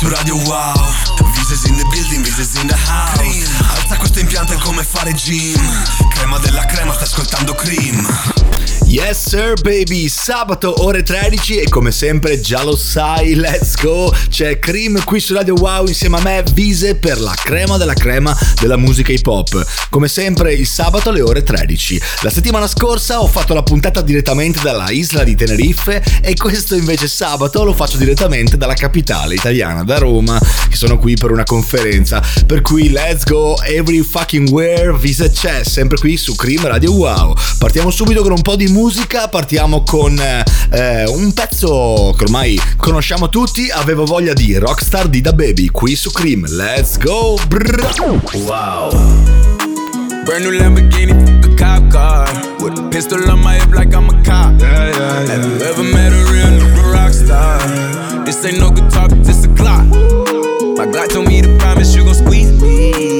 su Radio Wow Vises in the building, Vises in the house Alza questo impianto è come fare gym Crema della crema, stai ascoltando Cream Yes sir baby, sabato ore 13 e come sempre già lo sai, let's go! C'è Cream qui su Radio Wow insieme a me, Vise per la crema della crema della musica hip hop. Come sempre il sabato alle ore 13. La settimana scorsa ho fatto la puntata direttamente dalla isla di Tenerife e questo invece sabato lo faccio direttamente dalla capitale italiana, da Roma, che sono qui per una conferenza. Per cui let's go every fucking where Vise c'è, sempre qui su Cream Radio Wow. Partiamo subito con un po' di musica partiamo con eh, un pezzo che ormai conosciamo tutti, avevo voglia di Rockstar di Da Baby qui su Cream. Let's go! Brr. Wow. Brand new Lamborghini, a cop car With a pistol on my hip like I'm a cop yeah, yeah, yeah. Have you ever met a real nigga rock star? This ain't no guitar, this a clock My Glock told me to promise you gon' squeeze me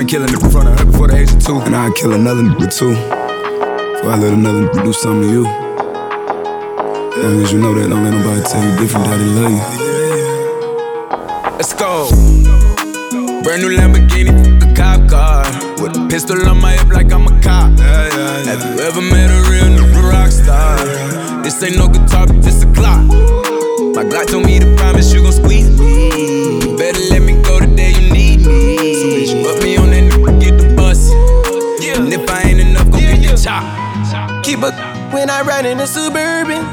it in front of her before the age of two. And I'd kill another nigga too. Before I let another nigga do something to you. As long as you know that, don't let nobody tell you different, daddy love you. Let's go. Brand new Lamborghini, a cop car. With a pistol on my hip like I'm a cop. Have you ever met a real nigga rock star? This ain't no guitar, but this a clock. My Glock told me to promise you gon' squeeze me. Better let me go the day you need Keep a when I ride in the suburban.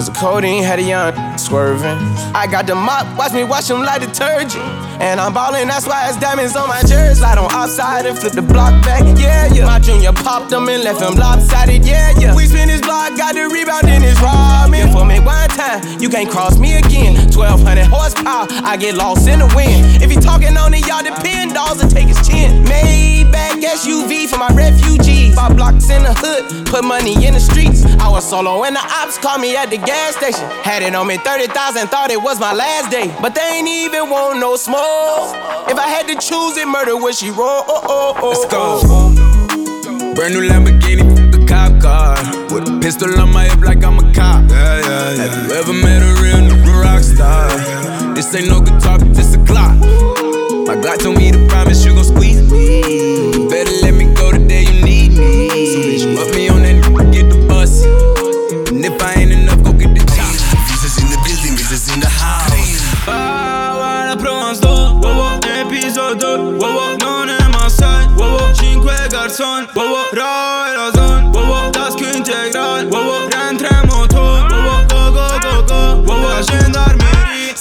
Cause the codeine had a young swerving. I got the mop, watch me wash them like detergent. And I'm ballin', that's why it's diamonds on my jersey. Slide on outside and flip the block back, yeah, yeah. My junior popped them and left him lopsided, yeah, yeah. We spin his block, got the rebound in his ramen. For me one time, you can't cross me again. 1200 horsepower, I get lost in the wind. If he talking on it, y'all depend, dolls and take his chin. Maybach SUV for my refugees. Five blocks in the hood, put money in the streets. I was solo and the ops called me at the gas station. Had it on me 30,000, thought it was my last day. But they ain't even want no smoke. If I had to choose it, murder would she roll? Oh, oh, oh, Let's go. Brand new Lamborghini, a cop car. With a pistol on my hip like I'm a cop. Yeah, yeah, yeah. Have you ever met a real nigga rock star? This ain't no guitar, but this a clock. My Glock told me to promise you gon' squeeze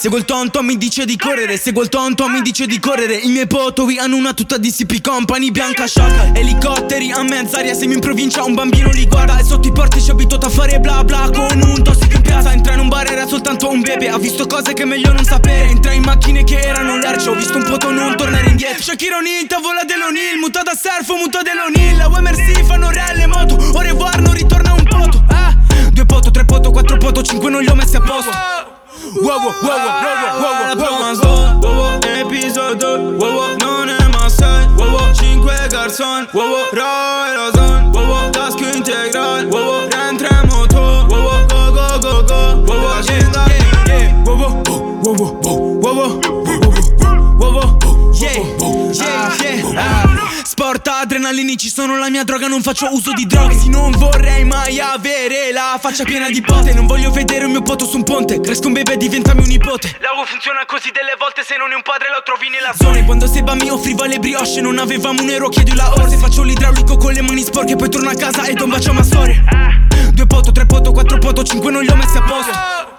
Seguo il tonto, mi dice di correre, seguo il tonto, mi dice di correre. I miei potovi hanno una tuta di CP Company, bianca shock. Elicotteri a mezz'aria, siamo in provincia, un bambino li guarda. E sotto i portici abituato a fare bla bla con un tossico in piazza. Entra in un bar era soltanto un bebe, ha visto cose che è meglio non sapere. Entra in macchine che erano lerce, ho visto un poto non tornare indietro. Shakira O'Neal, tavola dell'Onil, muta da surf, muta dell'Onil La UMRC fanno relle moto, au revoir, non ritorna un poto. Ah, due poto, tre poto, quattro poto, cinque non li ho messi a posto wow, wow, wow, wow, wow, wow, wow, episodio, wow, non è wow, wow, rai wow, task integral, wow, rentre wow, go go go go, wow, yeah, yeah, yeah, wow, wow, wow, wow, wow, wow, Sport adrenalinici sono la mia droga, non faccio uso di droghe. Sì, non vorrei mai avere la faccia piena di botte Non voglio vedere un mio poto su un ponte. Cresco un bebè, diventami un nipote. L'ago funziona così delle volte Se non è un padre lo trovi nella zona. Quando Seba mi offriva le brioche. Non avevamo un euro, chiedi la ora Se faccio l'idraulico con le mani sporche Poi torno a casa e do un bacio a storia Due poto, tre poto, quattro poto Cinque non li ho messi a posto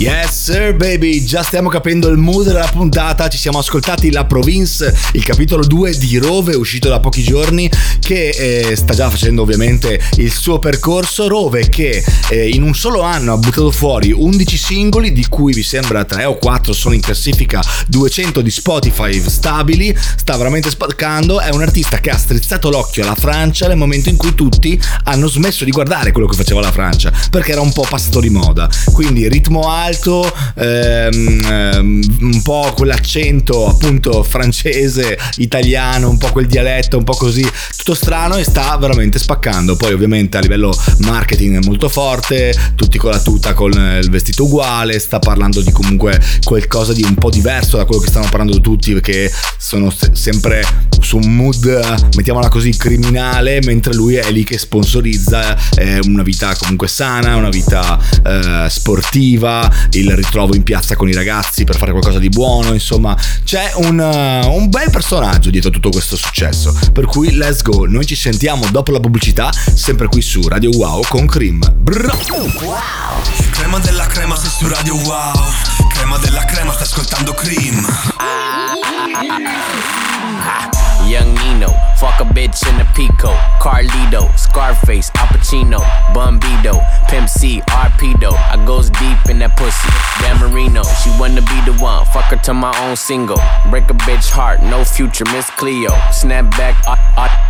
Yes sir baby, già stiamo capendo il mood della puntata, ci siamo ascoltati La Province, il capitolo 2 di Rove uscito da pochi giorni che eh, sta già facendo ovviamente il suo percorso, Rove che eh, in un solo anno ha buttato fuori 11 singoli di cui vi sembra 3 o 4 sono in classifica 200 di Spotify stabili, sta veramente spaccando, è un artista che ha strizzato l'occhio alla Francia nel momento in cui tutti hanno smesso di guardare quello che faceva la Francia perché era un po' passato di moda, quindi ritmo alto alto, ehm, ehm, un po' quell'accento appunto francese, italiano, un po' quel dialetto, un po' così, tutto strano e sta veramente spaccando. Poi ovviamente a livello marketing è molto forte, tutti con la tuta, con il vestito uguale, sta parlando di comunque qualcosa di un po' diverso da quello che stanno parlando tutti perché sono sempre su un mood, mettiamola così, criminale, mentre lui è lì che sponsorizza eh, una vita comunque sana, una vita eh, sportiva, il ritrovo in piazza con i ragazzi per fare qualcosa di buono, insomma c'è un, uh, un bel personaggio dietro tutto questo successo, per cui let's go, noi ci sentiamo dopo la pubblicità, sempre qui su Radio Wow con Cream. Bra- wow. Crema della crema sei su Radio Wow, crema della crema stai ascoltando Cream. Young Nino, fuck a bitch in a Pico. Carlito, Scarface, Al Pacino, Bumbido, Pimp C, Arpedo. I goes deep in that pussy. Dan Marino, she wanna be the one. Fuck her to my own single. Break a bitch heart, no future, Miss Cleo. Snap back,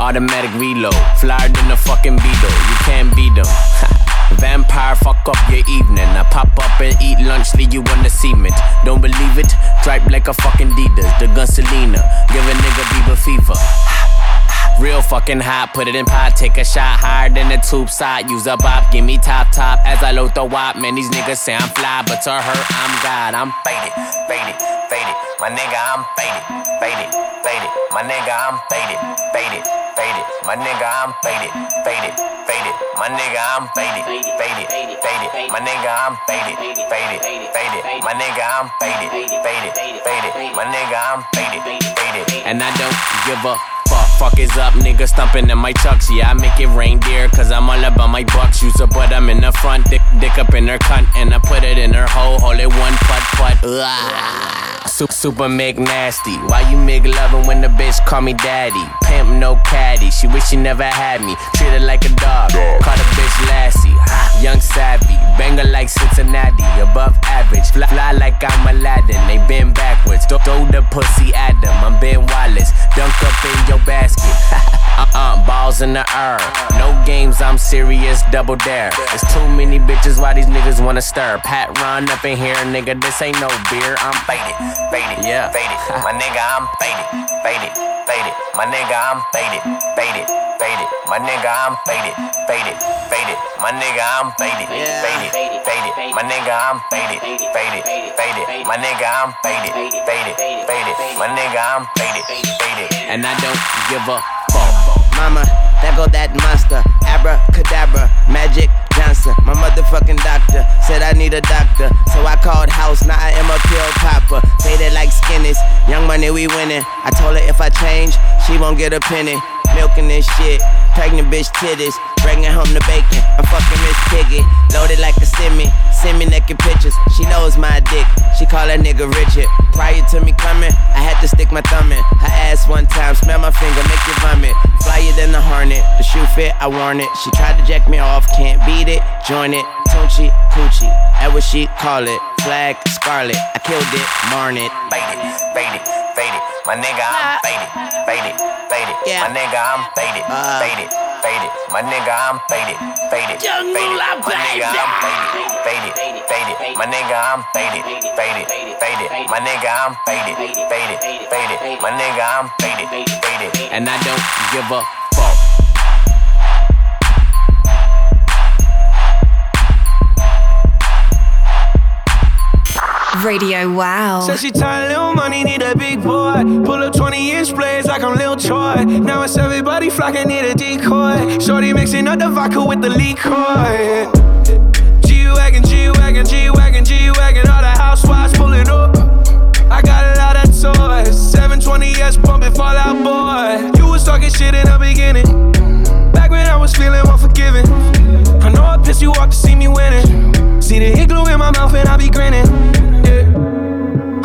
automatic reload. Flyer than a fucking Beetle, you can't beat them. Vampire, fuck up your evening. I pop up and eat lunch, leave you on the cement. Don't believe it? Dripe like a fucking Adidas, the gun Selena. Give a nigga Bieber fever. Real fucking hot, put it in pot, take a shot higher than the tube side. Use a bop, give me top top as I load the wop. Man, these niggas say I'm fly, but to her, I'm God. I'm faded, faded, faded. My nigga, I'm faded, faded, faded. My nigga, I'm faded, faded, faded. My nigga, I'm faded, faded, faded. My nigga, I'm faded, faded, faded. My nigga, I'm faded, faded, faded. My nigga, I'm faded, faded, faded. My nigga, I'm faded, faded. And I don't give a fuck. Fuck is up, nigga stumping in my chucks. Yeah, I make it reindeer, cause I'm all about my bucks. Use a butt, I'm in the front, dick, dick up in her cunt, and I put it in her hole, hold it one putt putt. Ugh. Super, super make nasty. Why you make loving when the bitch call me daddy? Pimp no caddy. She wish she never had me. Treat her like a dog. Call the bitch Lassie. Young savvy. Banger like Cincinnati. Above average. Fly, fly like I'm Aladdin. They been backwards. Throw, throw the pussy at them. I'm Ben Wallace. Dunk up in your basket. uh-uh. Balls in the air. No games. I'm serious. Double dare. There's too many bitches. Why these niggas wanna stir? Pat run up in here, nigga. This ain't no beer. I'm faded faded, yeah. faded. My nigga, I'm faded, faded, faded. My nigga, I'm faded, faded, faded. My nigga, I'm faded, faded, faded. My nigga, I'm faded, faded, faded. My nigga, I'm faded, faded, faded. My nigga, I'm faded, faded, faded. My nigga, I'm faded, faded. And I don't give a fuck. Mama, there go that monster. Abracadabra, magic Johnson, my motherfucking doctor, said I need a doctor. So I called house, now I am a pill popper. That like skinnies, young money we winning. I told her if I change, she won't get a penny. Milking this shit, pregnant bitch titties, bringing home the bacon. I'm fucking Miss Piggy, loaded like a semi. Send me naked pictures, she knows my dick. She call that nigga Richard. Prior to me coming, I had to stick my thumb in her ass one time. Smell my finger, make you vomit. Flyer than the hornet, the shoe fit, I worn it. She tried to jack me off, can't beat it. Join it, Tunchi, Coochie, that what she call it. Flag, Scarlet, I killed it, Marn it. Faded, faded, faded. My nigga, I'm faded, faded, faded. Yeah. My nigga, I'm faded, Uh. faded, faded. My nigga, I'm faded, faded, Jungle faded. Love, My nigga, I'm faded, faded, faded. My nigga, I'm faded, faded, faded. My nigga, I'm faded, faded, faded. My nigga, I'm faded, faded. And I don't give a Radio Wow. Said she tired, little money, need a big boy. Pull up 20 inch blades like I'm Lil Troy. Now it's everybody flocking, need a decoy. Shorty mixing up the vodka with the liquor. G Wagon, G Wagon, G Wagon, G Wagon. All the housewives pulling up. I got a lot of toys. 720S pumping Fallout Boy. You was talking shit in the beginning. Back when I was feeling unforgiving. I know I pissed you off to see me winning. See the igloo in my mouth and I be grinning.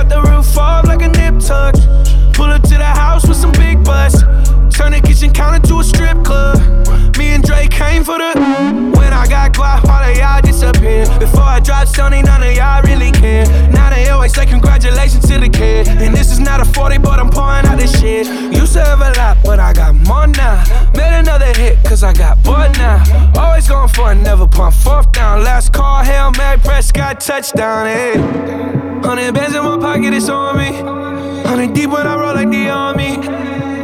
Cut the roof off like a nip tuck. Pull up to the house with some big butts. Turn the kitchen counter to a strip club. Me and Drake came for the. When I got quiet, all of y'all disappear. Before I drop Sony, none of y'all really care. Now they always say congratulations to the kid. And this is not a 40, but I'm pouring out this shit. Used to have a lot, but I got more now. Made another hit, cause I got bored now. Always going for it, never pump fourth down. Last call, Hail Mary, Prescott, touchdown, hey. Hundred bands in my pocket, it's on me. Hundred deep when I roll like the army.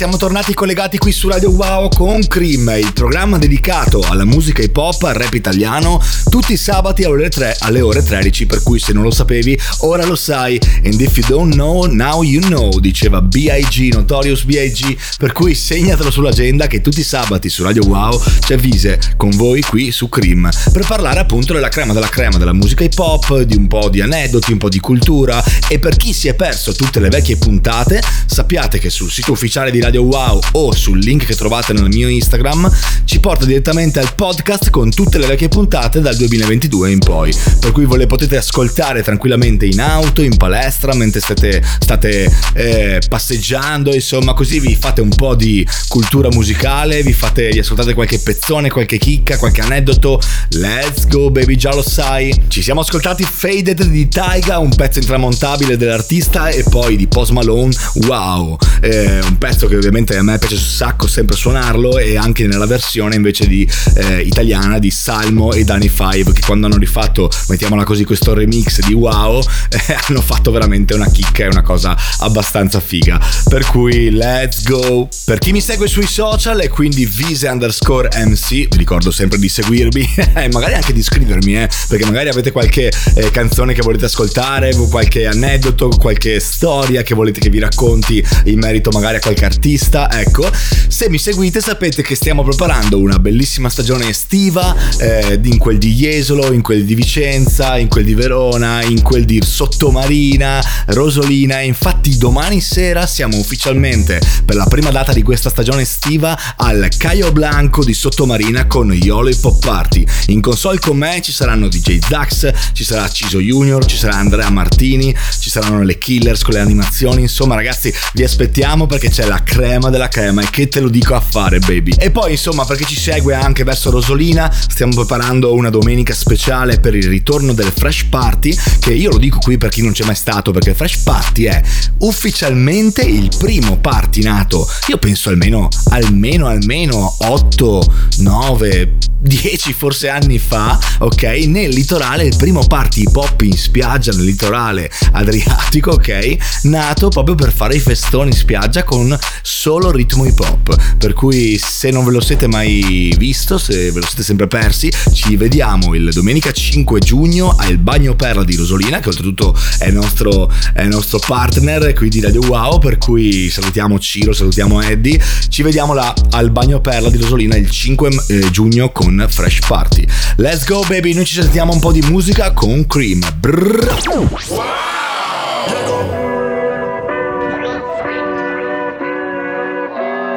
Siamo tornati collegati qui su Radio Wow con Cream, il programma dedicato alla musica hip hop, al rap italiano, tutti i sabati alle ore, 3, alle ore 13, per cui se non lo sapevi ora lo sai. And if you don't know, now you know, diceva B.I.G., Notorious B.I.G., per cui segnatelo sull'agenda che tutti i sabati su Radio Wow c'è Vise con voi qui su Cream, per parlare appunto della crema della crema della musica hip hop, di un po' di aneddoti, un po' di cultura e per chi si è perso tutte le vecchie puntate, sappiate che sul sito ufficiale di Radio Wow o sul link che trovate nel mio Instagram ci porta direttamente al podcast con tutte le vecchie puntate dal 2022 in poi. Per cui ve le potete ascoltare tranquillamente in auto, in palestra, mentre state, state eh, passeggiando, insomma, così vi fate un po' di cultura musicale, vi fate, vi ascoltate qualche pezzone, qualche chicca, qualche aneddoto. Let's go, baby, già lo sai. Ci siamo ascoltati Faded di Taiga, un pezzo intramontabile dell'artista, e poi di Post Malone, wow. Eh, un pezzo che ovviamente a me piace un sacco sempre suonarlo e anche nella versione invece di eh, italiana di Salmo e Danny Five che quando hanno rifatto mettiamola così questo remix di Wow eh, hanno fatto veramente una chicca e una cosa abbastanza figa. Per cui let's go. Per chi mi segue sui social e quindi vise underscore mc vi ricordo sempre di seguirmi e magari anche di iscrivermi eh, perché magari avete qualche eh, canzone che volete ascoltare qualche aneddoto qualche storia che volete che vi racconti in merito magari a qualche artista, ecco. Se mi seguite sapete che stiamo preparando una bellissima stagione estiva eh, in quel di Jesolo, in quel di Vicenza, in quel di Verona, in quel di Sottomarina, Rosolina. Infatti domani sera siamo ufficialmente per la prima data di questa stagione estiva al Caio Blanco di Sottomarina con Yolo Hip Hop Party. In console con me ci saranno DJ Dax, ci sarà Ciso Junior, ci sarà Andrea Martini, ci saranno le Killers con le animazioni. Insomma ragazzi vi aspettiamo perché c'è la crema della crema e che te lo dico a fare baby. E poi insomma per chi ci segue anche verso Rosolina stiamo preparando una domenica speciale per il ritorno del Fresh Party che io lo dico qui per chi non c'è mai stato perché il Fresh Party è ufficialmente il primo party nato io penso almeno almeno almeno 8 9 10 forse anni fa, ok, nel litorale, il primo party hip hop in spiaggia nel litorale adriatico, ok, nato proprio per fare i festoni in spiaggia con solo ritmo hip hop. Per cui se non ve lo siete mai visto, se ve lo siete sempre persi, ci vediamo il domenica 5 giugno al Bagno Perla di Rosolina, che oltretutto è nostro, è nostro partner qui di Radio Wow, per cui salutiamo Ciro, salutiamo Eddie. Ci vediamo là al Bagno Perla di Rosolina il 5 eh, giugno con Fresh Party. Let's go baby, noi ci sentiamo un po' di musica con Cream. Brrr.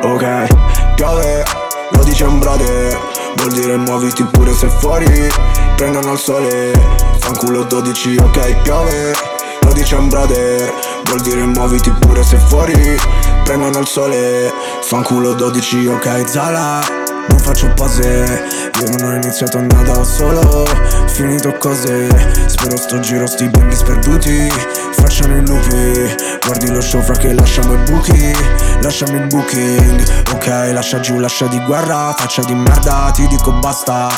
Ok, piove, lo dice un brother. Vuol dire muoviti pure se fuori Prendono il sole, fanculo 12, ok, piove Lo dice brother. Vuol dire muoviti pure se fuori Prendono il sole. Fanculo 12 ok Zala non faccio pose Io non ho iniziato nada, ho solo. Finito cose Spero sto giro sti bimbi sperduti. Facciano i lupi Guardi lo show fra che lasciamo i buchi. Lasciamo il booking Ok, lascia giù, lascia di guerra Faccia di merda, ti dico basta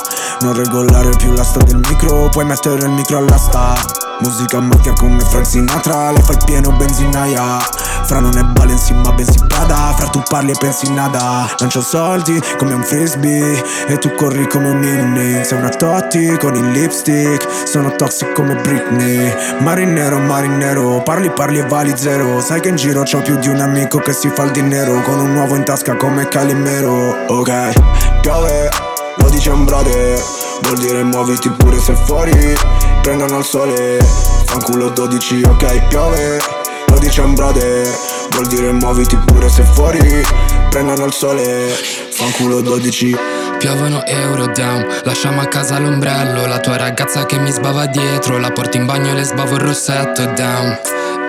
Non regolare più l'asta del micro. Puoi mettere il micro all'asta Musica macchia come Frank Sinatra Le fai pieno benzinaia. Fra non è Balenci ma bensì Prada Fra tu parli e pensi nada. Lancio soldi come un frisbee E tu corri come un ninni Sei una Totti con il lipstick. Sono toxic come Britney. Marinero, marinero Parli, parli e vali zero. Sai che in giro c'ho più di un amico che si fa il dinero. Con un uovo in tasca come Calimero. Ok, piove Lo dice un brother. Vuol dire muoviti pure se fuori. Prendono il sole. Fanculo 12 ok piove Lo dice un brother. Vuol dire muoviti pure se fuori Prendono il sole. Fanculo 12 Piovono euro down, lasciamo a casa l'ombrello. La tua ragazza che mi sbava dietro La porto in bagno e le sbavo il rossetto down.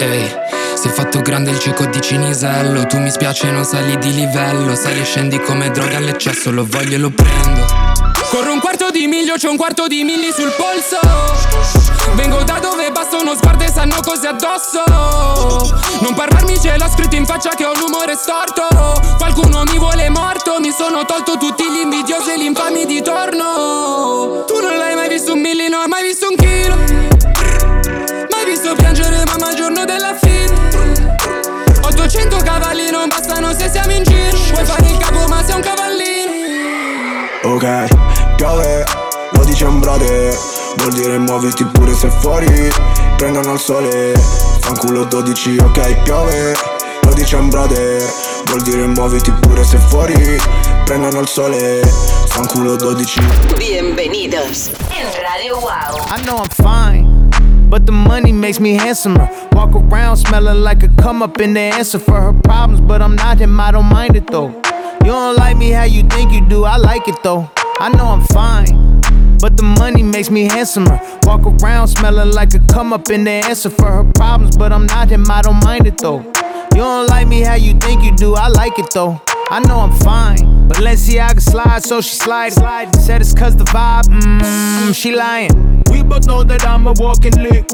Ehi, sei fatto grande il cieco di Cinisello. Tu mi spiace non sali di livello Sali e scendi come droga all'eccesso. Lo voglio e lo prendo Corro un quarto di miglio, c'è un quarto di milli sul polso. Vengo da dove basta uno sguardo e sanno così addosso. Non parlarmi, ce l'ho scritto in faccia che ho l'umore storto. Qualcuno mi vuole morto, mi sono tolto tutti gli invidiosi e gli infami di torno. Tu non l'hai mai visto un milli, non hai mai visto un chilo. Mai visto piangere mamma il giorno della fine. 800 cavalli non bastano se siamo in giro. Puoi fare il capo ma sei un cavallino. Ok piove Lo dice un brother Vuol dire muoviti pure se fuori Prendono il sole Fanculo 12 ok piove Lo dice un brother Vuol dire muoviti pure se fuori Prendono il sole Fanculo 12 Bienvenidos en Radio Wow I know I'm fine But the money makes me handsomer. Walk around smelling like a come up in the answer for her problems. But I'm not him, I don't mind it though. You don't like me how you think you do, I like it though. I know I'm fine, but the money makes me handsomer. Walk around smelling like a come up in the answer for her problems, but I'm not him, I don't mind it though. You don't like me how you think you do, I like it though. I know I'm fine, but let's see can slide, so she slide. slide. Said it's cause the vibe, mmm, she lying. We both know that I'm a walking lick.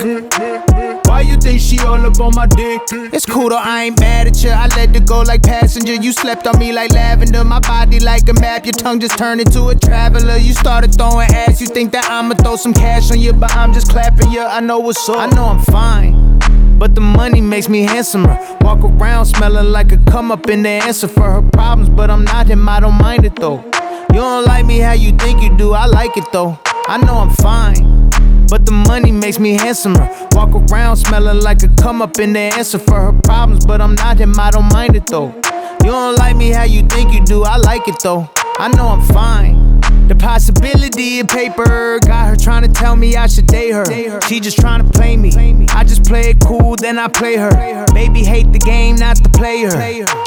Why you think she all up on my dick? It's cool though, I ain't mad at ya. I let it go like passenger. You slept on me like lavender. My body like a map. Your tongue just turned into a traveler. You started throwing ass. You think that I'ma throw some cash on you, but I'm just clapping you. I know what's up. I know I'm fine. But the money makes me handsomer. Walk around smelling like a come up in the answer for her problems. But I'm not him, I don't mind it though. You don't like me how you think you do, I like it though. I know I'm fine. But the money makes me handsomer. Walk around smelling like a come up in the answer for her problems. But I'm not him, I don't mind it though. You don't like me how you think you do, I like it though. I know I'm fine. The possibility of paper got her trying to tell me I should date her. She just trying to play me. I just play it cool, then I play her. Baby hate the game, not the player.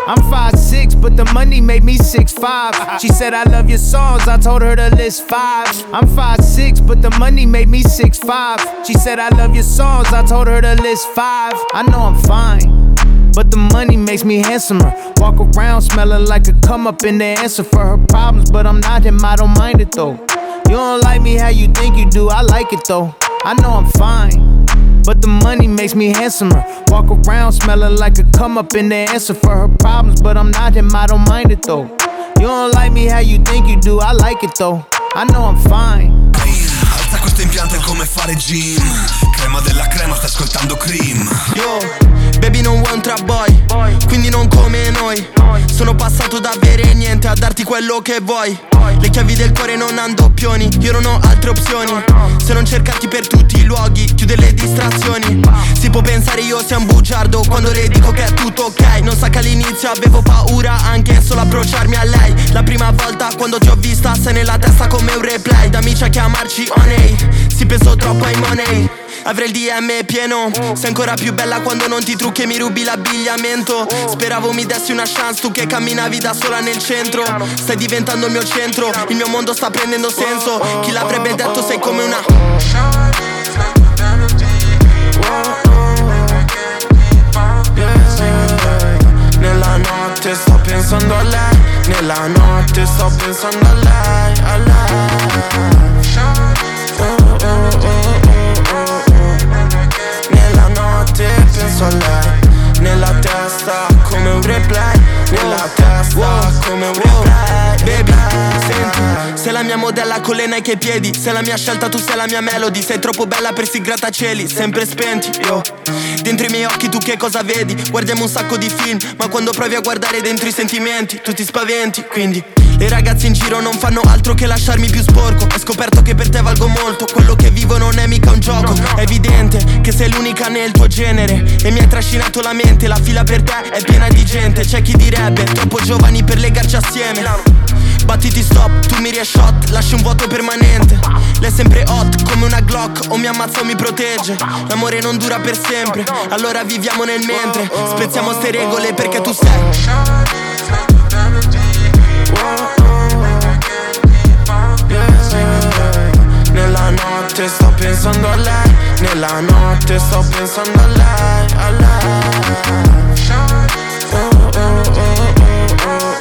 I'm 5'6, but the money made me 6'5. She said I love your songs, I told her to list five. I'm 5'6, but the money made me 6'5. She said I love your songs, I told her to list five. I know I'm fine. But the money makes me handsomer. Walk around smelling like a come up in the answer for her problems. But I'm not him, I don't mind it though. You don't like me how you think you do, I like it though. I know I'm fine. But the money makes me handsomer. Walk around smelling like a come up in the answer for her problems. But I'm not him, I don't mind it though. You don't like me how you think you do, I like it though. I know I'm fine. Alza questo impianto come fare gym Crema della crema, ascoltando cream Yo Baby non vuoi un trap boy. Quindi non come noi. Sono passato da avere niente a darti quello che vuoi. Le chiavi del cuore non hanno doppioni. Io non ho altre opzioni. Se non cercarti per tutti i luoghi Chiude le distrazioni. Si può pensare io sia un bugiardo Quando le dico che è tutto ok. Non sa che all'inizio avevo paura Anche solo approcciarmi a lei. La prima volta quando ti ho vista Sei nella testa come un replay. Da amici a chiamarci Oney. Si penso troppo ai money Avrei il DM pieno Sei ancora più bella quando non ti trucchi e mi rubi l'abbigliamento. Speravo mi dessi una chance tu che camminavi da sola nel centro. Stai diventando il mio centro Il mio mondo sta prendendo senso. Chi l'avrebbe detto sei come una Nella notte sto pensando a lei, nella notte sto pensando a lei, a lei. Penso a lei. Nella testa come un replay. Nella testa come un replay. Baby, senti Sei la mia modella con le Nike ai piedi. Sei la mia scelta, tu sei la mia melody. Sei troppo bella per sti grattacieli Sempre spenti, yo. Dentro i miei occhi tu che cosa vedi? Guardiamo un sacco di film Ma quando provi a guardare dentro i sentimenti Tu ti spaventi, quindi le ragazze in giro non fanno altro che lasciarmi più sporco. Ho scoperto che per te valgo molto. Quello che vivo non è mica un gioco. È evidente che sei l'unica nel tuo genere. E mi hai trascinato la mente. La fila per te è piena di gente. C'è chi direbbe troppo giovani per legarci assieme. Battiti stop, tu miri e shot, lasci un vuoto permanente. Lei è sempre hot, come una Glock, o mi ammazza o mi protegge. L'amore non dura per sempre, allora viviamo nel mentre. Spezziamo ste regole perché tu sei Nella notte sto pensando a lei Nella notte sto pensando a lei, a lei. Oh, oh, oh,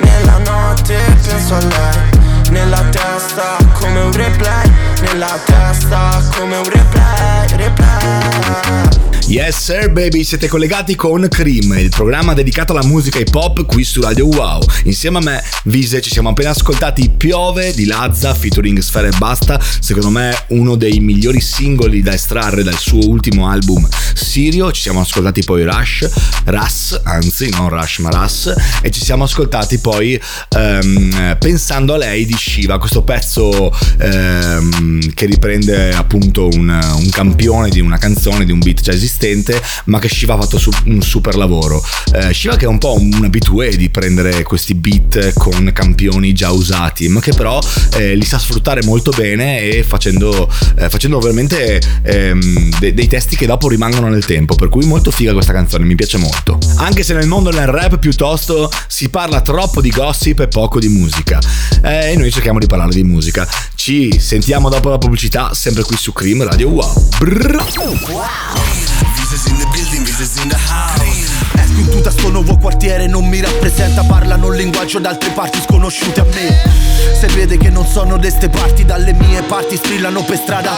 Nella notte penso a lei Nella testa come un replay Nella testa come un replay, replay Yes sir baby, siete collegati con Cream, il programma dedicato alla musica hip hop qui su Radio Wow. Insieme a me, Vise, ci siamo appena ascoltati Piove di Lazza featuring Sfera e Basta, secondo me uno dei migliori singoli da estrarre dal suo ultimo album Sirio. Ci siamo ascoltati poi Rush, Russ, anzi non Rush ma Russ, e ci siamo ascoltati poi um, Pensando a lei di Shiva, questo pezzo um, che riprende appunto un, un campione di una canzone, di un beat già esistente ma che Shiva ha fatto su- un super lavoro. Eh, Shiva che è un po' un abitué di prendere questi beat con campioni già usati, ma che però eh, li sa sfruttare molto bene e facendo, eh, facendo veramente ehm, de- dei testi che dopo rimangono nel tempo, per cui molto figa questa canzone, mi piace molto. Anche se nel mondo del rap piuttosto si parla troppo di gossip e poco di musica. Eh, e noi cerchiamo di parlare di musica. Ci sentiamo dopo la pubblicità, sempre qui su Cream Radio Wow. Brrr. House. Esco in tuta sto nuovo quartiere non mi rappresenta Parlano un linguaggio d'altre parti sconosciute a me Se vede che non sono deste parti Dalle mie parti strillano per strada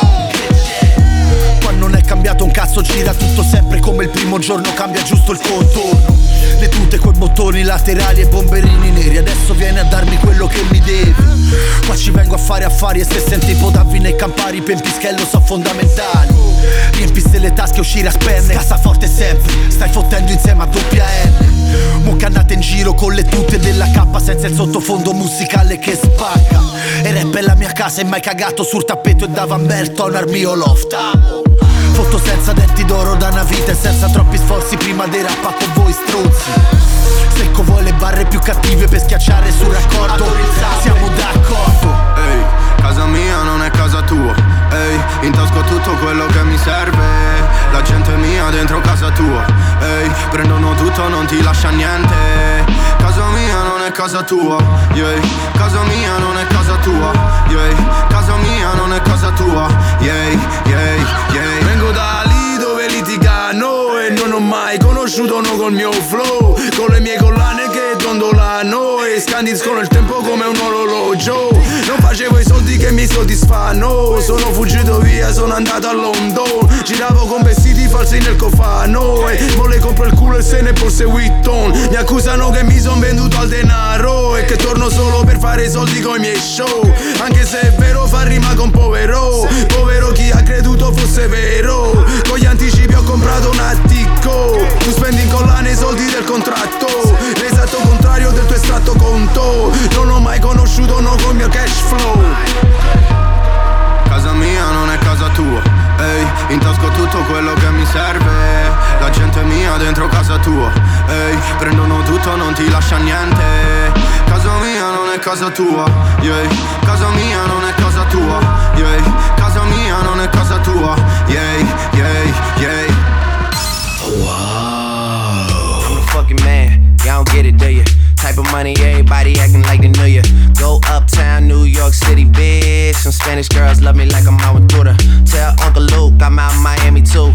Qua non è cambiato un cazzo gira tutto sempre come il primo giorno Cambia giusto il contorno. Le tute coi bottoni laterali e bomberini neri. Adesso vieni a darmi quello che mi devi. Qua ci vengo a fare affari e se senti podavi nei campari Pempischello so fondamentali. Riempiste le tasche uscire a spendere Cassaforte sempre, stai fottendo insieme a doppia N andate in giro con le tute della K Senza il sottofondo musicale che spacca. E rap è la mia casa e mai cagato sul tappeto E dava Berton al mio loft Foto senza denti d'oro da una vita e senza troppi sforzi prima dei rap con voi struzzi Secco vuole le barre più cattive per schiacciare sul raccordo. Siamo d'accordo. Ehi, casa mia non è casa tua. Ehi, in tasca tutto quello che mi serve. La gente mia dentro casa tua. Ehi, prendono tutto, non ti lascia niente. Casa mia non è casa tua. Yeah. Casa mia non è casa tua. Yeah. Casa mia non è casa tua. Yeah, yeah, yeah. Vengo da lì dove litigano E non ho mai conosciuto uno col mio flow. Con le mie collane che dondolano E scandiscono il tempo come un orologio Non facevo i soldi che mi soddisfanno. Sono fuggito via, sono andato a London. Giravo con vestiti falsi nel cofano. E mo le compro il culo e se ne borse Witton Mi accusano che mi son venduto al denaro. E che torno solo per fare i soldi con i miei show. Anche se è vero fa rima con povero. Povero chi ha creduto fosse vero. Con gli anticipi ho comprato un attico. Tu spendi in collane i soldi del contratto contrario del tuo estratto conto Non ho mai conosciuto uno col mio cash flow Casa mia non è casa tua Ehi, in tasca ho tutto quello che mi serve La gente mia dentro casa tua Ehi, prendono tutto, non ti lascia niente Casa mia non è casa tua yeah. Casa mia non è casa tua yeah. Casa mia non è casa tua yeah, yeah, yeah. I'm a fucking man, y'all don't get it, do? Type of money, everybody acting like they knew ya. Go uptown, New York City, bitch. Some Spanish girls love me like I'm out with. Tell Uncle Luke I'm out Miami too.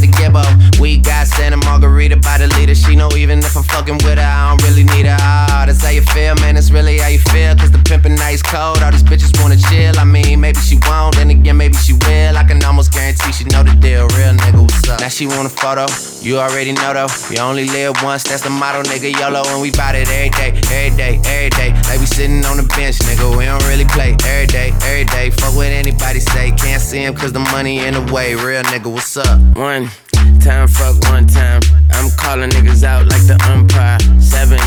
to Gibbo. We got Santa Margarita by the leader. She know even if I'm fucking with her, I don't really need her. Oh, that's how you feel, man. It's really how you feel. Cause the pimpin' nice cold. All these bitches wanna chill. I mean, maybe she won't, then again, maybe she will. I can almost guarantee she know the deal. Real nigga, what's up? Now she want a photo. You already know though. You only live once, that's the motto, nigga. YOLO, and we bout it every day, every day, every day. Like we sitting on the bench, nigga. We don't really play every day, every day. Fuck what anybody say. Can't see him cause the money in the way. Real nigga, what's up? One time, fuck one time. I'm calling niggas out like the umpire. Seven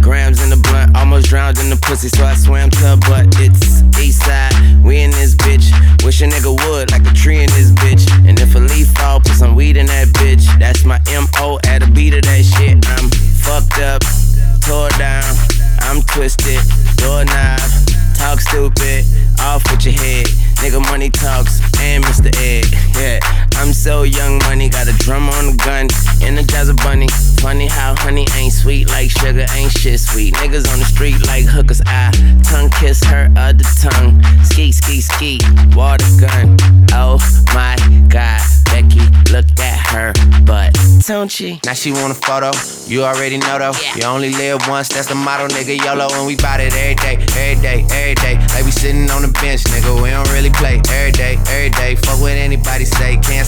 grams in the blunt, almost drowned in the pussy, so I swam to her butt. It's east side, we in this bitch. Wish a nigga would, like a tree in this bitch. And if a leaf fall, put some weed in that bitch. That's my MO at a beat of that shit. I'm fucked up, tore down, I'm twisted, doorknob, talk stupid, off with your head. Nigga, money talks, and Mr. Ed. Yeah, I'm so young, money, got a drum on the gun, energize a bunny. Funny how honey ain't sweet like sugar, ain't shit sweet. Niggas on the street like hookers, I tongue kiss her other tongue. Ski, ski, ski, water gun. Oh my god, Becky, look at her butt. Don't she? Now she want a photo, you already know though. You only live once, that's the motto, nigga. YOLO, and we bout it every day, every day, every day. Like we sitting on the bench, nigga. We don't really play every day, every day. Fuck what anybody say, can't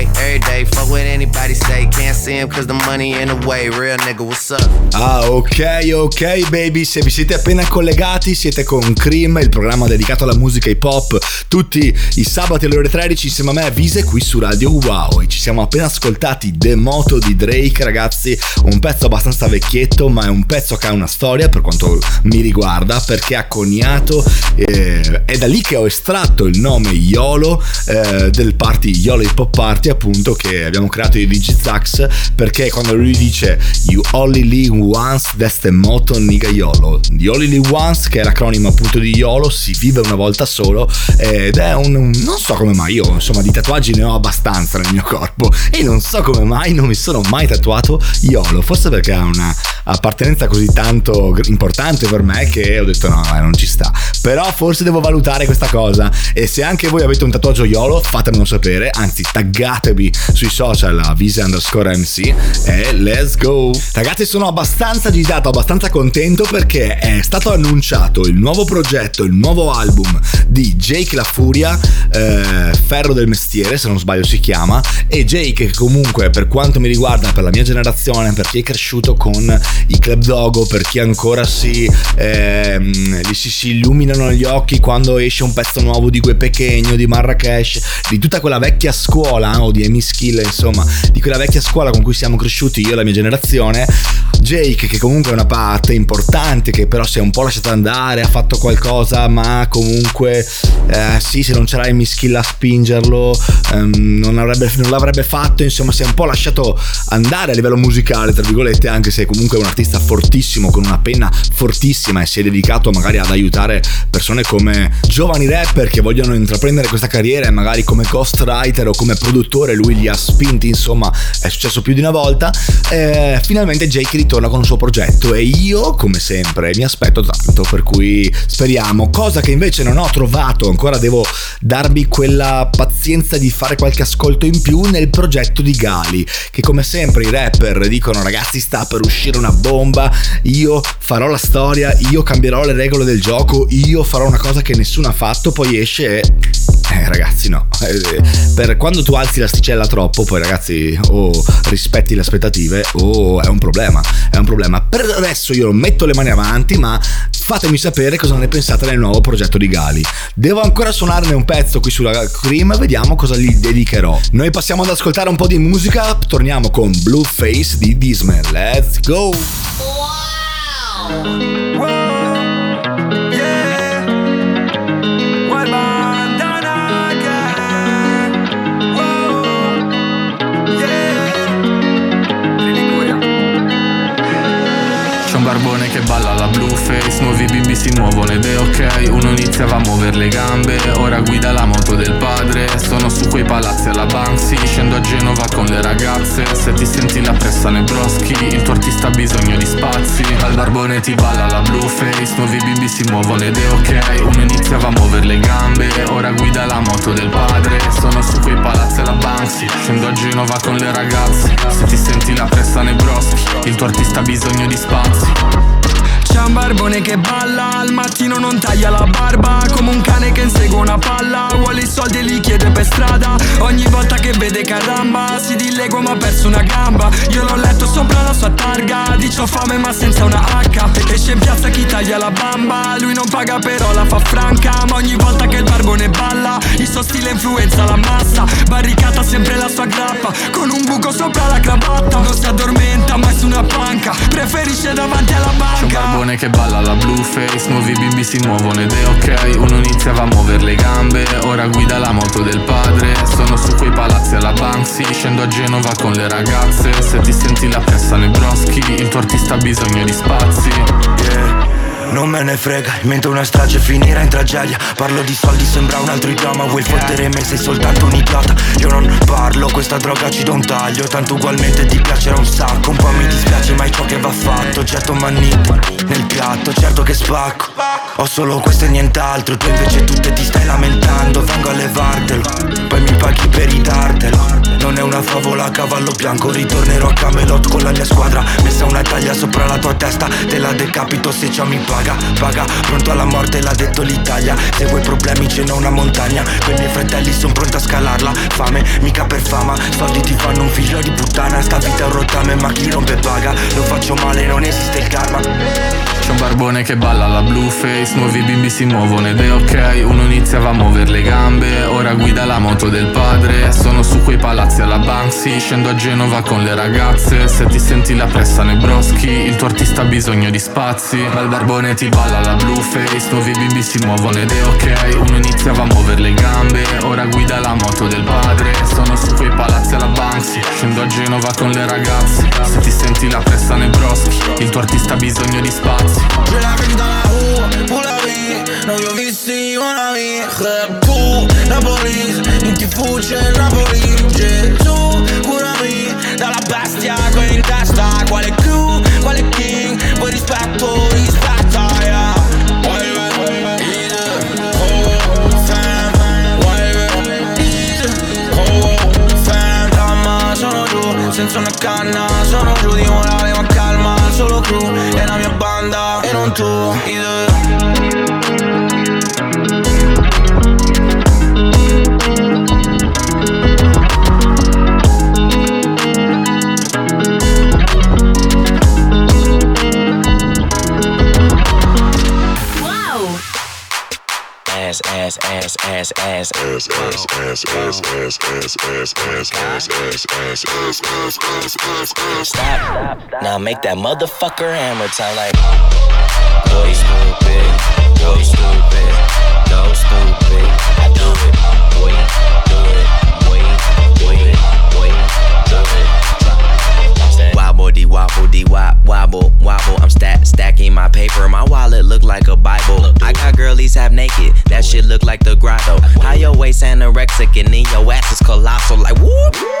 every day. Fuck what anybody say, can't see him cause the money in the way. Real nigga, what's up? Ah, ok, ok, baby. Se vi siete appena collegati, siete con Cream, il programma dedicato alla musica hip hop. Tutti i sabati alle ore 13 insieme a me, Vise, qui su Radio Wow. E ci siamo appena ascoltati The Moto di Drake, ragazzi. Un pezzo abbastanza vecchietto, ma è un pezzo che ha una storia per quanto mi riguarda, perché ha coniato. Eh, è da lì che ho estratto il nome YOLO eh, del party YOLO Hip Hop Party, appunto, che abbiamo creato di Digizax. Perché quando lui dice You only live once, that's the motto nigga YOLO. You only live once, che è l'acronimo appunto di YOLO, si vive una volta solo. Ed è un. non so come mai io, insomma, di tatuaggi ne ho abbastanza nel mio corpo. E non so come mai non mi sono mai tatuato YOLO. Forse perché ha una appartenenza così tanto importante per me che ho detto no, non ci sta. Però forse devo valutare questa cosa. E se anche voi avete un tatuaggio YOLO, fatemelo sapere. Anzi, taggatevi sui social a visa underscore MC e let's go. Ragazzi, sono abbastanza agitato, abbastanza contento perché è stato annunciato il nuovo progetto, il nuovo album di Jake La Furia, eh, Ferro del Mestiere, se non sbaglio si chiama. E Jake, che comunque per quanto mi riguarda, per la mia generazione, per chi è cresciuto con i Club Dogo, per chi ancora si, ehm, si, si illuminano gli occhi quando esce un pezzo nuovo di Gue Pechegno, di Marrakesh, di tutta quella vecchia scuola, o di Amy Skill, insomma, di quella vecchia scuola con cui siamo cresciuti io e la mia generazione. Jake, che comunque è una parte importante, che però si è un po' lasciato andare, ha fatto qualcosa, ma comunque, eh, sì, se non c'era Amy Skill a spingerlo, ehm, non, avrebbe, non l'avrebbe fatto, insomma, si è un po' lasciato andare a livello musicale, tra virgolette, anche se comunque è un artista fortissimo, con una penna fortissima e si è dedicato magari ad aiutare persone come giovani rapper che vogliono intraprendere questa carriera e magari come ghostwriter o come produttore lui li ha spinti, insomma, è successo più di una volta. E finalmente Jake ritorna con un suo progetto e io, come sempre, mi aspetto tanto, per cui speriamo. Cosa che invece non ho trovato, ancora devo darvi quella pazienza di fare qualche ascolto in più nel progetto di Gali, che come sempre i rapper dicono ragazzi sta per uscire una bomba, io farò la storia, io cambierò le regole del gioco, io farò una cosa che nessuno ha fatto, poi esce e Eh, ragazzi, no. Eh, per quando tu alzi l'asticella troppo, poi ragazzi, o oh, rispetti le aspettative, o oh, è un problema. È un problema. Per adesso io metto le mani avanti, ma fatemi sapere cosa ne pensate del nuovo progetto di Gali. Devo ancora suonarne un pezzo qui sulla Cream, vediamo cosa gli dedicherò. Noi passiamo ad ascoltare un po' di musica, torniamo con Blue Face di Disman. Let's go! Wow! Che balla la blue face Nuovi bimbi si muovono ed è ok. Uno iniziava a muovere le gambe Ora guida la moto del padre. Sono su quei palazzi alla Banksy Scendo a Genova con le ragazze. Se ti senti la pressa nei broschi Il tuo artista ha bisogno di spazi. Al barbone ti balla la blue face Nuovi bimbi si muovono ed è ok. Uno iniziava a muovere le gambe Ora guida la moto del padre. Sono su quei palazzi alla Banksy Scendo a Genova con le ragazze. Se ti senti la pressa nei broschi Il tuo artista ha bisogno di spazi c'è un barbone che balla, al mattino non taglia la barba Come un cane che insegue una palla Vuole i soldi e li chiede per strada Ogni volta che vede caramba Si dilegua ma ha perso una gamba Io l'ho letto sopra la sua targa Dice ho fame ma senza una H Esce in piazza chi taglia la bamba Lui non paga però la fa franca Ma ogni volta che il barbone balla Il suo stile influenza la massa Barricata sempre la sua grappa Con un buco sopra la cravatta Non si addormenta mai su una panca Preferisce davanti alla banca barbone che balla la blue face Nuovi bimbi si muovono ed è ok Uno iniziava a muovere le gambe Ora guida la moto del padre Sono su quei palazzi alla Banksy Scendo a Genova con le ragazze Se ti senti la pressa nei broschi Il tuo artista ha bisogno di spazi non me ne frega, mentre una strage finirà in tragedia. Parlo di soldi, sembra un altro idioma Vuoi fottere me, sei soltanto un idiota. Io non parlo, questa droga ci do un taglio Tanto ugualmente ti piacerà un sacco. Un po' mi dispiace, ma è ciò che va fatto. Getto manite nel piatto, certo che spacco. Ho solo questo e nient'altro Tu invece tutte ti stai lamentando. Vengo a levartelo, poi mi paghi per ridartelo. Non è una favola a cavallo bianco Ritornerò a Camelot con la mia squadra. Messa una taglia sopra la tua testa Te la decapito se ciò mi paga paga, paga Pronto alla morte l'ha detto l'Italia. Se vuoi problemi ce n'è una montagna. Quei miei fratelli sono pronto a scalarla. Fame, mica per fama. Soldi ti fanno un figlio di puttana. Sta vita è un rottame ma chi rompe paga? Lo faccio male, non esiste il karma. C'è un barbone che balla la blue face. Nuovi bimbi si muovono ed è ok. Uno iniziava a muovere le gambe. Ora guida la moto del padre. Sono su quei palazzi alla Banksy. Scendo a Genova con le ragazze. Se ti senti la pressa nei broschi Il tuo artista ha bisogno di spazi. Dal barbone balla la blue face Nuovi bimbi si muovono ed è ok. Uno iniziava a muovere le gambe Ora guida la moto del padre. Sono su quei palazzi alla Banksy Scendo a Genova con le ragazze. Se ti senti la pressa nei broschi Il tuo artista ha bisogno di spazi. Je la vie dans la rue, pour la vie Non io vissi una vita Tu, la police Non ti fugge Napoli. Gesù, curami Dalla bestia in ass, ass, ass, ass, ass, ass, ass, ass, ass, ass, ass, ass, ass, ass, ass, ass, ass. Stop. Now make that motherfucker hammer time like. Stupid, stupid, go stupid. I do it, boy, do it, Wobble dee wobble wop wobble wobble. I'm stack stacking my paper. My wallet look like a Bible. I got girlies half naked. That shit look like the grotto. How your waist anorexic and then your ass is colossal. Like whoop.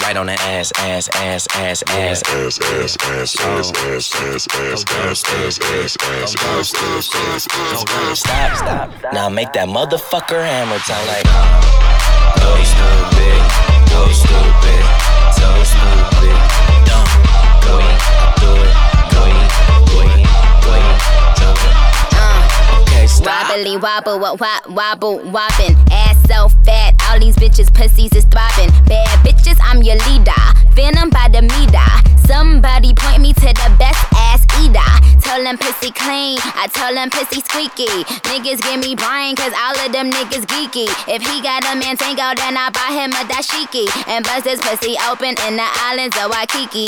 Right on the ass, ass, ass, ass, ass, ass, ass, ass, ass, ass, ass, ass, ass, ass, ass, ass, ass, ass, ass, ass. Ass. Stop, stop. Now make that motherfucker hammer time like. Go stupid, go stupid, so stupid. Dumb. Go in, do it, Wobbly wobble, wop, wop, wobble, wobbin'. Ass so fat, all these bitches' pussies is throbbing. Bad bitches, I'm your leader. Venom by the meter. Somebody point me to the best ass eater. Tell them pussy clean, I tell them pussy squeaky. Niggas give me Brian, cause all of them niggas geeky. If he got a man tango, then I buy him a dashiki. And bust his pussy open in the islands of Waikiki.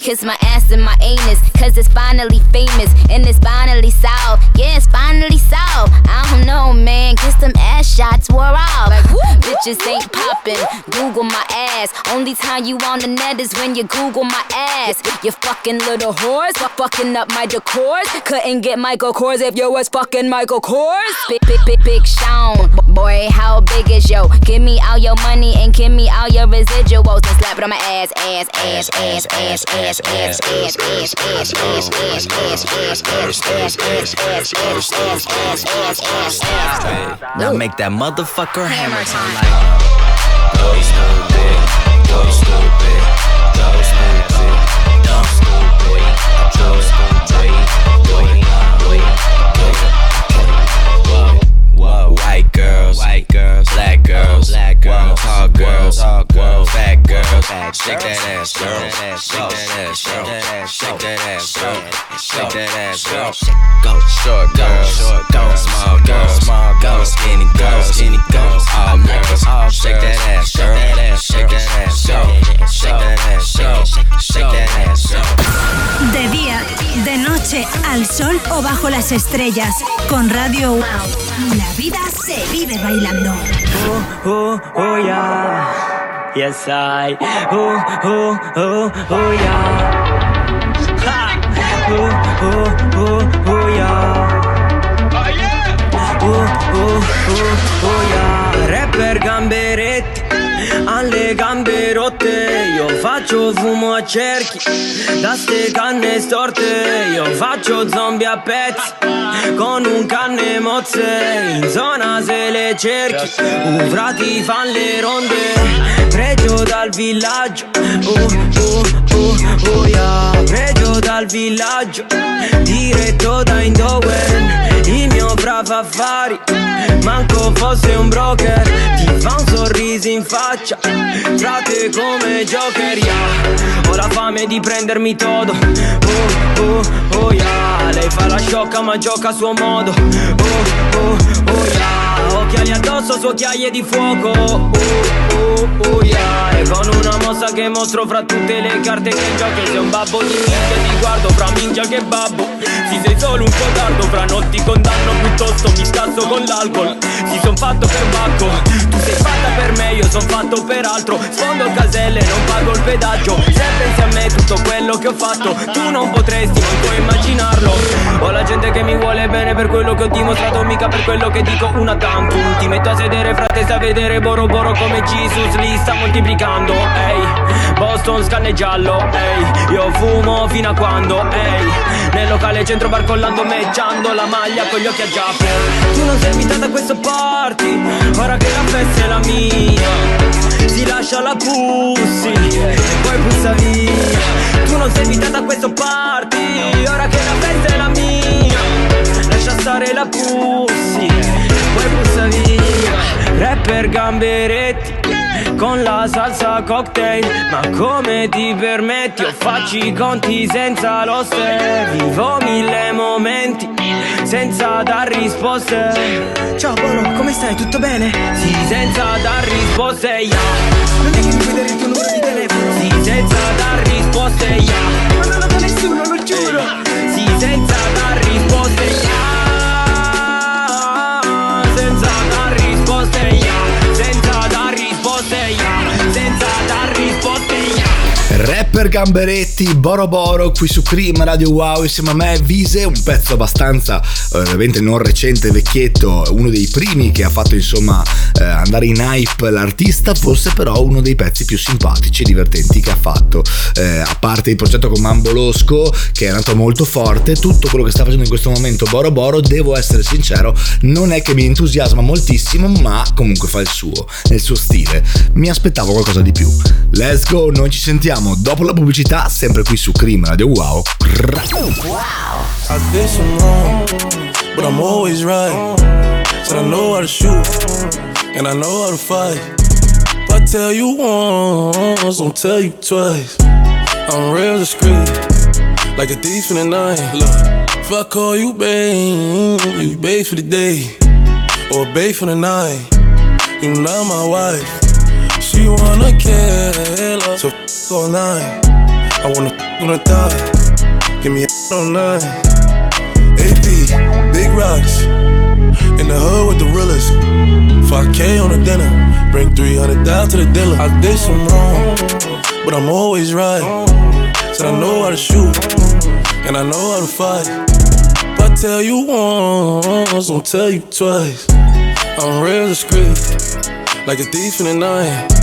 Kiss my ass and my anus, cause it's finally famous. And it's finally solved. Yeah, it's finally solved. I don't know, man. Kiss them ass shots wore off. Like, bitches ain't popping. Google my ass. Only time you on the net is when you Google my ass. You fucking little whores. Fucking up my decors. Couldn't get Michael Kors if you was fucking Michael Kors. Big, big, big, big Sean. Boy, how big is yo? Give me all your money and give me all your residuals. And slap it on my ass, ass, ass, ass, ass, ass, ass, ass, ass, ass, ass, now make that motherfucker hammer time like. Go stupid, go stupid. Girls, black girls, tall girls, tall girls, fat girls, shake that ass, girl, shake that ass, girl, shake that ass, girl, shake that ass, girl, go short girls, short girls, small girls, small girls, skinny girls, skinny girls, all girls, all shake that ass, girl, shake that ass, girl, shake that ass, girl, shake that ass, girl. De día, de noche, al sol o bajo las estrellas. Con Radio Wow. La vida se vive bailando. Oh, oh, oh yeah. Yes, I. Oh, oh, oh, oh yeah. Ha! Oh, oh, oh, oh yeah. Oh, oh, oh, oh yeah. Rapper gamberetti, alle gambe rotte. Io faccio fumo a cerchi, da ste canne storte. Io faccio zombie a pezzi, con un canne mozze. In zona se le cerchi, un frati fan le ronde. Pregio dal villaggio, oh, oh, oh, oh yeah. Pregio dal villaggio, diretto da Indowen. Il mio bravo affari, manco fosse un broker. Ti fa un sorriso in faccia, frate come Joker, yeah. Ho la fame di prendermi todo, oh, oh, oh yeah. Lei fa la sciocca ma gioca a suo modo, oh, oh, oh yeah. Occhiali addosso su occhiaie di fuoco, oh, oh, oh yeah. E con una mossa che mostro fra tutte le carte che giochi. Sei un babbo di minchia ti guardo fra minchia che babbo. Si sei solo un po' tardo fra notti condanno piuttosto mi scasso con l'alcol. Si son fatto per bacco Tu sei fatta per me io son fatto per altro. Sfondo caselle non pago il pedaggio. Se pensi a me tutto quello che ho fatto Tu non potresti manco immaginarlo. Ho la gente che mi vuole bene per quello che ho dimostrato Mica per quello che dico una tantum. Ti metto a sedere frate a vedere Boro Boro come Jesus li sta moltiplicando Ehi, Boston scanne giallo Ehi, io fumo fino a quando Ehi, nel locale centro barcollando Mecciando la maglia con gli occhi a giappo Tu non sei invitata a questo party Ora che la festa è la mia. Si lascia la pussy E poi puzza via. Tu non sei invitata a questo party Ora che la festa è la mia. Lascia stare la pussy E poi puzza via. Rapper gamberetti con la salsa cocktail Ma come ti permetti? Io faccio i conti senza lo ste Vivo mille momenti senza dar risposte Ciao Boro, come stai? Tutto bene? Sì, senza dar risposte, yeah Non è che mi puoi dare il tuo numero di telefono? Sì, senza dar risposte, yeah Ma non lo da nessuno, lo giuro Sì, senza dar risposte, yeah Rapper Gamberetti, Boro Boro qui su Cream Radio Wow insieme a me Vise, un pezzo abbastanza eh, ovviamente non recente, vecchietto, uno dei primi che ha fatto insomma eh, andare in hype l'artista, forse però uno dei pezzi più simpatici e divertenti che ha fatto. Eh, a parte il progetto con Mambo Losco che è nato molto forte, tutto quello che sta facendo in questo momento Boro Boro, devo essere sincero, non è che mi entusiasma moltissimo, ma comunque fa il suo, nel suo stile. Mi aspettavo qualcosa di più. Let's go, noi ci sentiamo dopo la pubblicità, sempre qui su Cream Radio Wow. Wow. I know how to fight. If I tell you once, don't tell you twice. I'm real discreet, like a thief in the night. Look, if I call you babe, you babe for the day, or babe for the night. You not my wife. She wanna her, so f night. I wanna f on a thigh. Give me a night. AP, big rocks. In the hood with the realest. 5K on the dinner. Bring 300 down to the dealer. I did some wrong, but I'm always right. Said I know how to shoot, and I know how to fight. If I tell you once, don't tell you twice. I'm real discreet, like a thief in the night.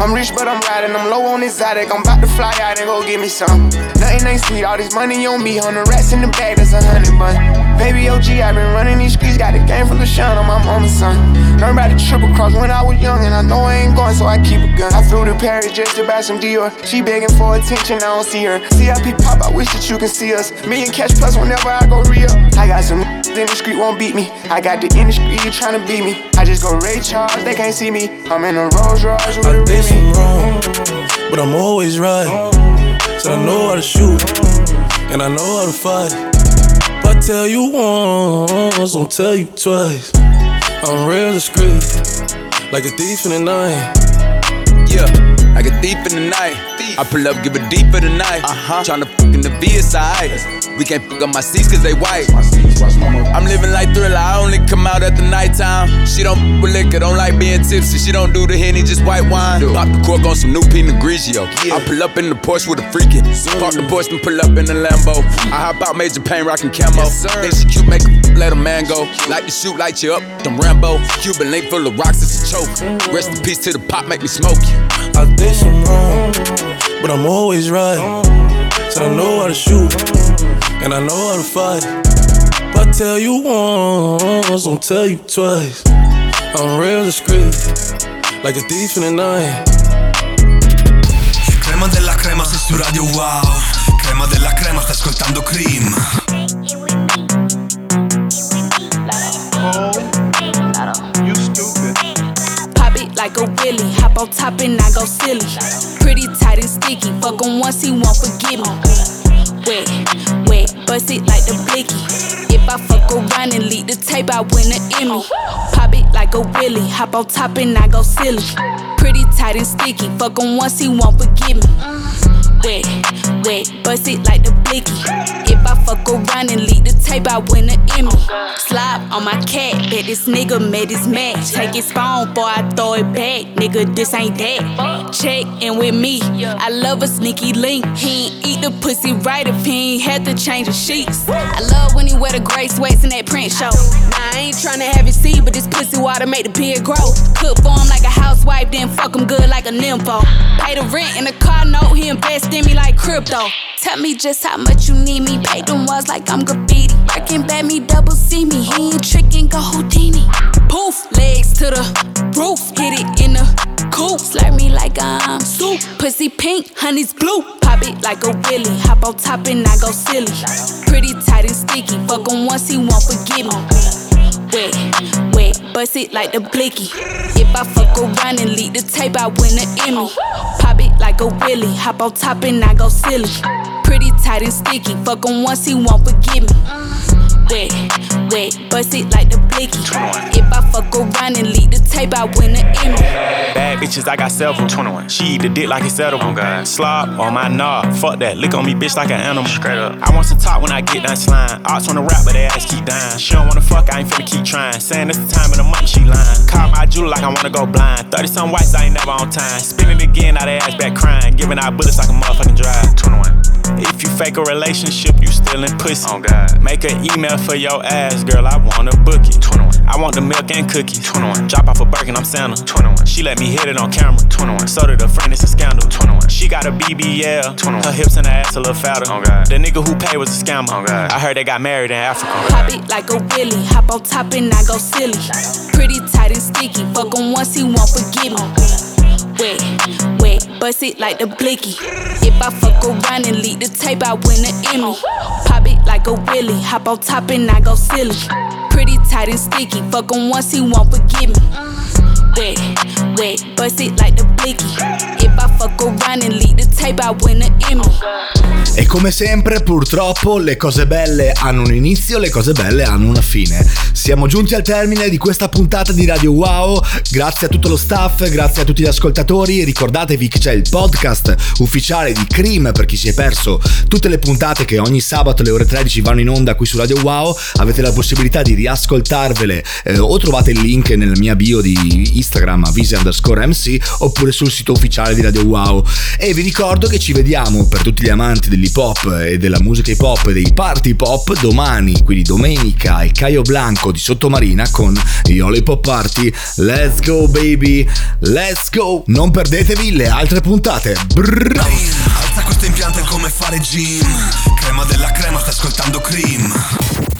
I'm rich, but I'm riding. I'm low on exotic. I'm about to fly out and go get me some. Nothing ain't sweet. All this money on me. The rats in the bag, that's a hundred bun. Baby OG, i been running these streets. Got a game full of shine on my mama's son. Learned about the triple cross when I was young, and I know I ain't going, so I keep a gun. I flew to Paris just to buy some Dior. She begging for attention, I don't see her. CIP pop, I wish that you can see us. Me and Cash Plus whenever I go real. I got some in the street won't beat me. I got the industry trying to beat me. I just go Ray Charles, they can't see me. I'm in a Rolls Royce with a did some wrong, but I'm always right. So I know how to shoot, and I know how to fight. If I tell you once, don't tell you twice. I'm real discreet, like a thief in the night. Yeah, like a thief in the night. I pull up, give it deep for the night. Uh-huh. Tryna fuck in the VSI. We can't fuck up my seats cause they white. I'm living like thriller, I only come out at the nighttime. She don't f- with liquor, don't like being tipsy. She don't do the henny, just white wine. Pop the cork on some new Pinot Grigio. I pull up in the Porsche with a freakin'. Park the Porsche and pull up in the Lambo. I hop out, major pain, rockin' camo. Think she cute, make a f- let a man go. Like to shoot, light you up, them Rambo. Cuban link full of rocks, it's a choke. Rest in peace to the pop, make me smoke you. I did some wrong, but I'm always right. Said I know how to shoot, and I know how to fight. If I tell you once, don't tell you twice. I'm real discreet, like a thief in the night. Crema della crema sei su Radio Wow Crema della crema stai ascoltando Cream like a willy, hop on top and I go silly. Pretty tight and sticky, fuck him once he won't forgive me. Wet, wet, bust it like the blicky. If I fuck around and leak the tape, I win an Emmy. Pop it like a willy, hop on top and I go silly. Pretty tight and sticky, fuck him once he won't forgive me. Wet, wet, bust it like the blicky. If I fuck around and leak the tape, I win an Emmy. Slide on my cat, bet this nigga made his match. Take his phone, boy, I throw it back. Nigga, this ain't that. Check in with me. I love a sneaky link. He ain't eat the pussy right if he ain't had to change the sheets. I love when he wear the gray sweats in that print show. Nah, I ain't tryna have it see, but this pussy water make the beard grow. Cook for him like a housewife, then fuck him good like a nympho. Pay the rent in the car note, he invest in me like crypto. Tell me just how much you need me. Pay them walls like I'm graffiti. Working bad me double see me. He ain't tricking, go Houdini. Poof, legs to the roof. Hit it in the coop. Slurp me like I'm soup. Pussy pink, honey's blue. Pop it like a willy. Hop on top and I go silly. Pretty tight and sticky. Fuck him once he won't forgive me. Wet, wet, bust it like the blicky. If I fuck around and leak the tape, I win an Emmy. Pop it like a willy. Hop on top and I go silly. Pretty tight and sticky. Fuck him once he won't forgive me. Wet, wet, bust it like the blicky. If I fuck around and leak the tape, I win an Emmy. Bad bitches, I got several. 21. She eat the dick like it's edible. Oh Slob on my knob. Fuck that. Lick on me, bitch, like an animal. Straight up. I want some top when I get done slime. Ops wanna rap, but they ass keep dying. She don't wanna fuck, I ain't finna keep trying. Saying it's the time of the month, she lying. Call my my jewel like I wanna go blind. 30 some whites, I ain't never on time. Spinning again, now they ass back crying. Giving out bullets like a motherfucking drive. 21. If you fake a relationship, you still in pussy. Oh God. Make an email for your ass, girl. I wanna book it. 21. I want the milk and cookies. 21. Drop off a Birkin, I'm Santa. 21. She let me hit it on camera. 21. So did a friend, it's a scandal. 21. She got a BBL. 21. Her hips and her ass a little fatter. Oh God. The nigga who paid was a scammer. Oh God. I heard they got married in Africa. Oh Pop it like a willy, hop on top and I go silly. Pretty tight and sticky, fuck him once he won't forgive me. Wet, wet, bust it like the blicky. If I fuck around and leak the tape, I win an Emmy. Pop it like a willy, hop on top and I go silly. Pretty tight and sticky, fuck him once he won't forgive me. Wet, wet, bust it like the blicky. If I fuck around and leak the tape, I win an Emmy. E come sempre, purtroppo, le cose belle hanno un inizio, le cose belle hanno una fine. Siamo giunti al termine di questa puntata di Radio Wow. Grazie a tutto lo staff, grazie a tutti gli ascoltatori. Ricordatevi che c'è il podcast ufficiale di Cream per chi si è perso tutte le puntate che ogni sabato alle ore 13 vanno in onda qui su Radio Wow. Avete la possibilità di riascoltarvele eh, o trovate il link nella mia bio di Instagram, visi underscore MC, oppure sul sito ufficiale di Radio Wow. E vi ricordo che ci vediamo per tutti gli amanti dell'hip hop e della musica hip hop e dei party pop domani, quindi domenica al Caio Blanco di Sottomarina con gli Oli Pop Party. Let's go baby, let's go! Non perdetevi le altre puntate. Brrr. Alza questo impianto è come fare gym Crema della crema, stai ascoltando cream